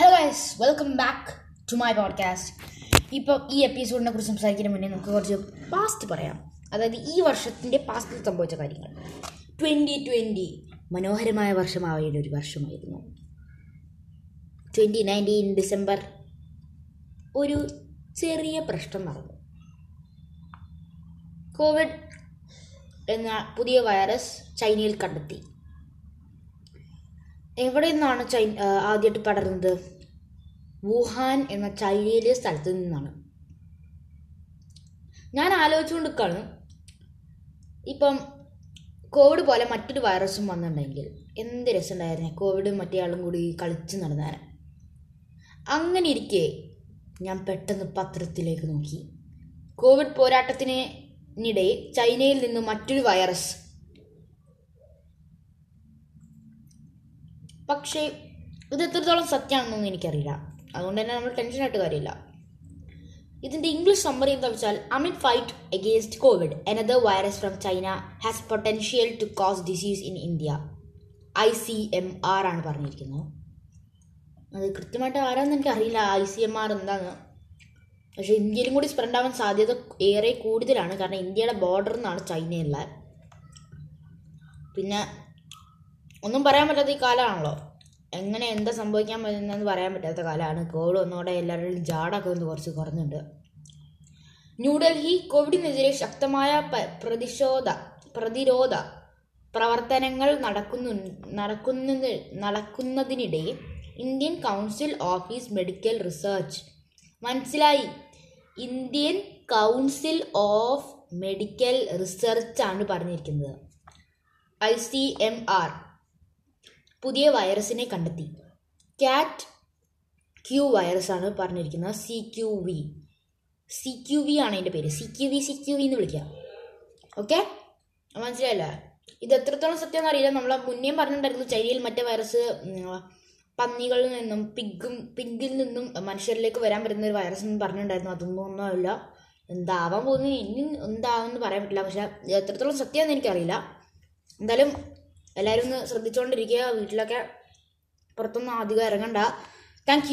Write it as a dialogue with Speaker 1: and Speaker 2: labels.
Speaker 1: Hello guys welcome back to my podcast ഇപ്പോൾ ഈ എപ്പിസോഡിനെ കുറിച്ച് സംസാരിക്കുന്ന മുന്നേ നമുക്ക് കുറച്ച് പാസ്റ്റ് പറയാം. അതായത് ഈ വർഷത്തിന്റെ പാസ്റ്റിൽ സംഭവിച്ച കാര്യങ്ങൾ. ട്വന്റി ട്വന്റി മനോഹരമായ വർഷമാവേണ്ട ഒരു വർഷമായിരുന്നു. ട്വന്റി നയന്റീൻ ഡിസംബർ ഒരു ചെറിയ പ്രശ്നം നടന്നു കോവിഡ് എന്ന പുതിയ വൈറസ് ചൈനയിൽ കണ്ടെത്തി. എവിടെ നിന്നാണ് ചൈന ആദ്യമായിട്ട് പടർന്നത് വുഹാൻ എന്ന ചൈനയിലെ സ്ഥലത്ത് നിന്നാണ്. ഞാൻ ആലോചിച്ചുകൊണ്ട് നിൽക്കുകയാണ് ഇപ്പം കോവിഡ് പോലെ മറ്റൊരു വൈറസും വന്നിട്ടുണ്ടെങ്കിൽ എന്ത് രസമുണ്ടായിരുന്നേ? കോവിഡും മറ്റേ ആളും കൂടി കളിച്ച് നടന്നേനെ. അങ്ങനെ ഇരിക്കെ ഞാൻ പെട്ടെന്ന് പത്രത്തിലേക്ക് നോക്കി. കോവിഡ് പോരാട്ടത്തിനിടെ ചൈനയിൽ നിന്ന് മറ്റൊരു വൈറസ് പക്ഷേ ഇത് എത്രത്തോളം സത്യമാണെന്നൊന്നും എനിക്കറിയില്ല. അതുകൊണ്ട് തന്നെ നമ്മൾ ടെൻഷനായിട്ട് കാര്യമില്ല. ഇതിന്റെ ഇംഗ്ലീഷ് സമ്മറി എന്താ വെച്ചാൽ amid fight against Covid another virus from China has potential to cause disease in India I C M R ആണ് പറഞ്ഞിരിക്കുന്നത്. അത് കൃത്യമായിട്ട് ആരാന്ന് എനിക്കറിയില്ല. ഐ സി എം ആർ എന്താന്ന്. പക്ഷേ ഇന്ത്യയിലും കൂടി സ്പ്രെഡ് ആവാൻ സാധ്യത ഏറെ കൂടുതലാണ്. കാരണം ഇന്ത്യയുടെ ബോർഡർ നിന്നാണ് ചൈനയുള്ള പിന്നെ ഒന്നും പറയാൻ പറ്റാത്ത ഈ കാലമാണല്ലോ എങ്ങനെ എന്താ സംഭവിക്കാൻ പറ്റുന്നതെന്ന് പറയാൻ പറ്റാത്ത കാലമാണ് കോവിഡ് ഒന്നോടെ എല്ലാവരുടെയും ജാടൊക്കെ ഒന്ന് കുറച്ച് കുറഞ്ഞുണ്ട് ന്യൂഡൽഹി കോവിഡിനെതിരെ ശക്തമായ പ്രതിഷോധ പ്രതിരോധ പ്രവർത്തനങ്ങൾ നടക്കുന്നു നടക്കുന്നത് നടക്കുന്നതിനിടെ Indian council of medical research. മനസ്സിലായി? ഇന്ത്യൻ കൗൺസിൽ ഓഫ് മെഡിക്കൽ റിസർച്ചാണ് പറഞ്ഞിരിക്കുന്നത്. I C M R. പുതിയ വൈറസിനെ കണ്ടെത്തി. കാറ്റ് ക്യൂ വൈറസ് ആണ് പറഞ്ഞിരിക്കുന്നത്. C Q V C Q V ആണ് അതിന്റെ പേര്. C Q V C Q V എന്ന് വിളിക്കാം ഓക്കെ മനസ്സിലായല്ലേ? ഇത് എത്രത്തോളം സത്യം എന്നറിയില്ല നമ്മൾ മുന്നേ പറഞ്ഞിട്ടുണ്ടായിരുന്നു ചൈനയിൽ മറ്റേ വൈറസ് പന്നികളിൽ നിന്നും പിഗും പിഗിൽ നിന്നും മനുഷ്യരിലേക്ക് വരാൻ പറ്റുന്ന ഒരു വൈറസ് എന്ന് പറഞ്ഞിട്ടുണ്ടായിരുന്നു. അതൊന്നും ഒന്നുമല്ല എന്താവാൻ പോകുന്നു? ഇനി എന്താവെന്ന് പറയാൻ പറ്റില്ല. പക്ഷെ എത്രത്തോളം സത്യമെന്ന് എനിക്കറിയില്ല. എന്തായാലും എല്ലാവരും ഒന്ന് ശ്രദ്ധിച്ചുകൊണ്ടിരിക്കുക വീട്ടിലൊക്കെ പുറത്തൊന്നും അധികം ഇറങ്ങണ്ട. താങ്ക്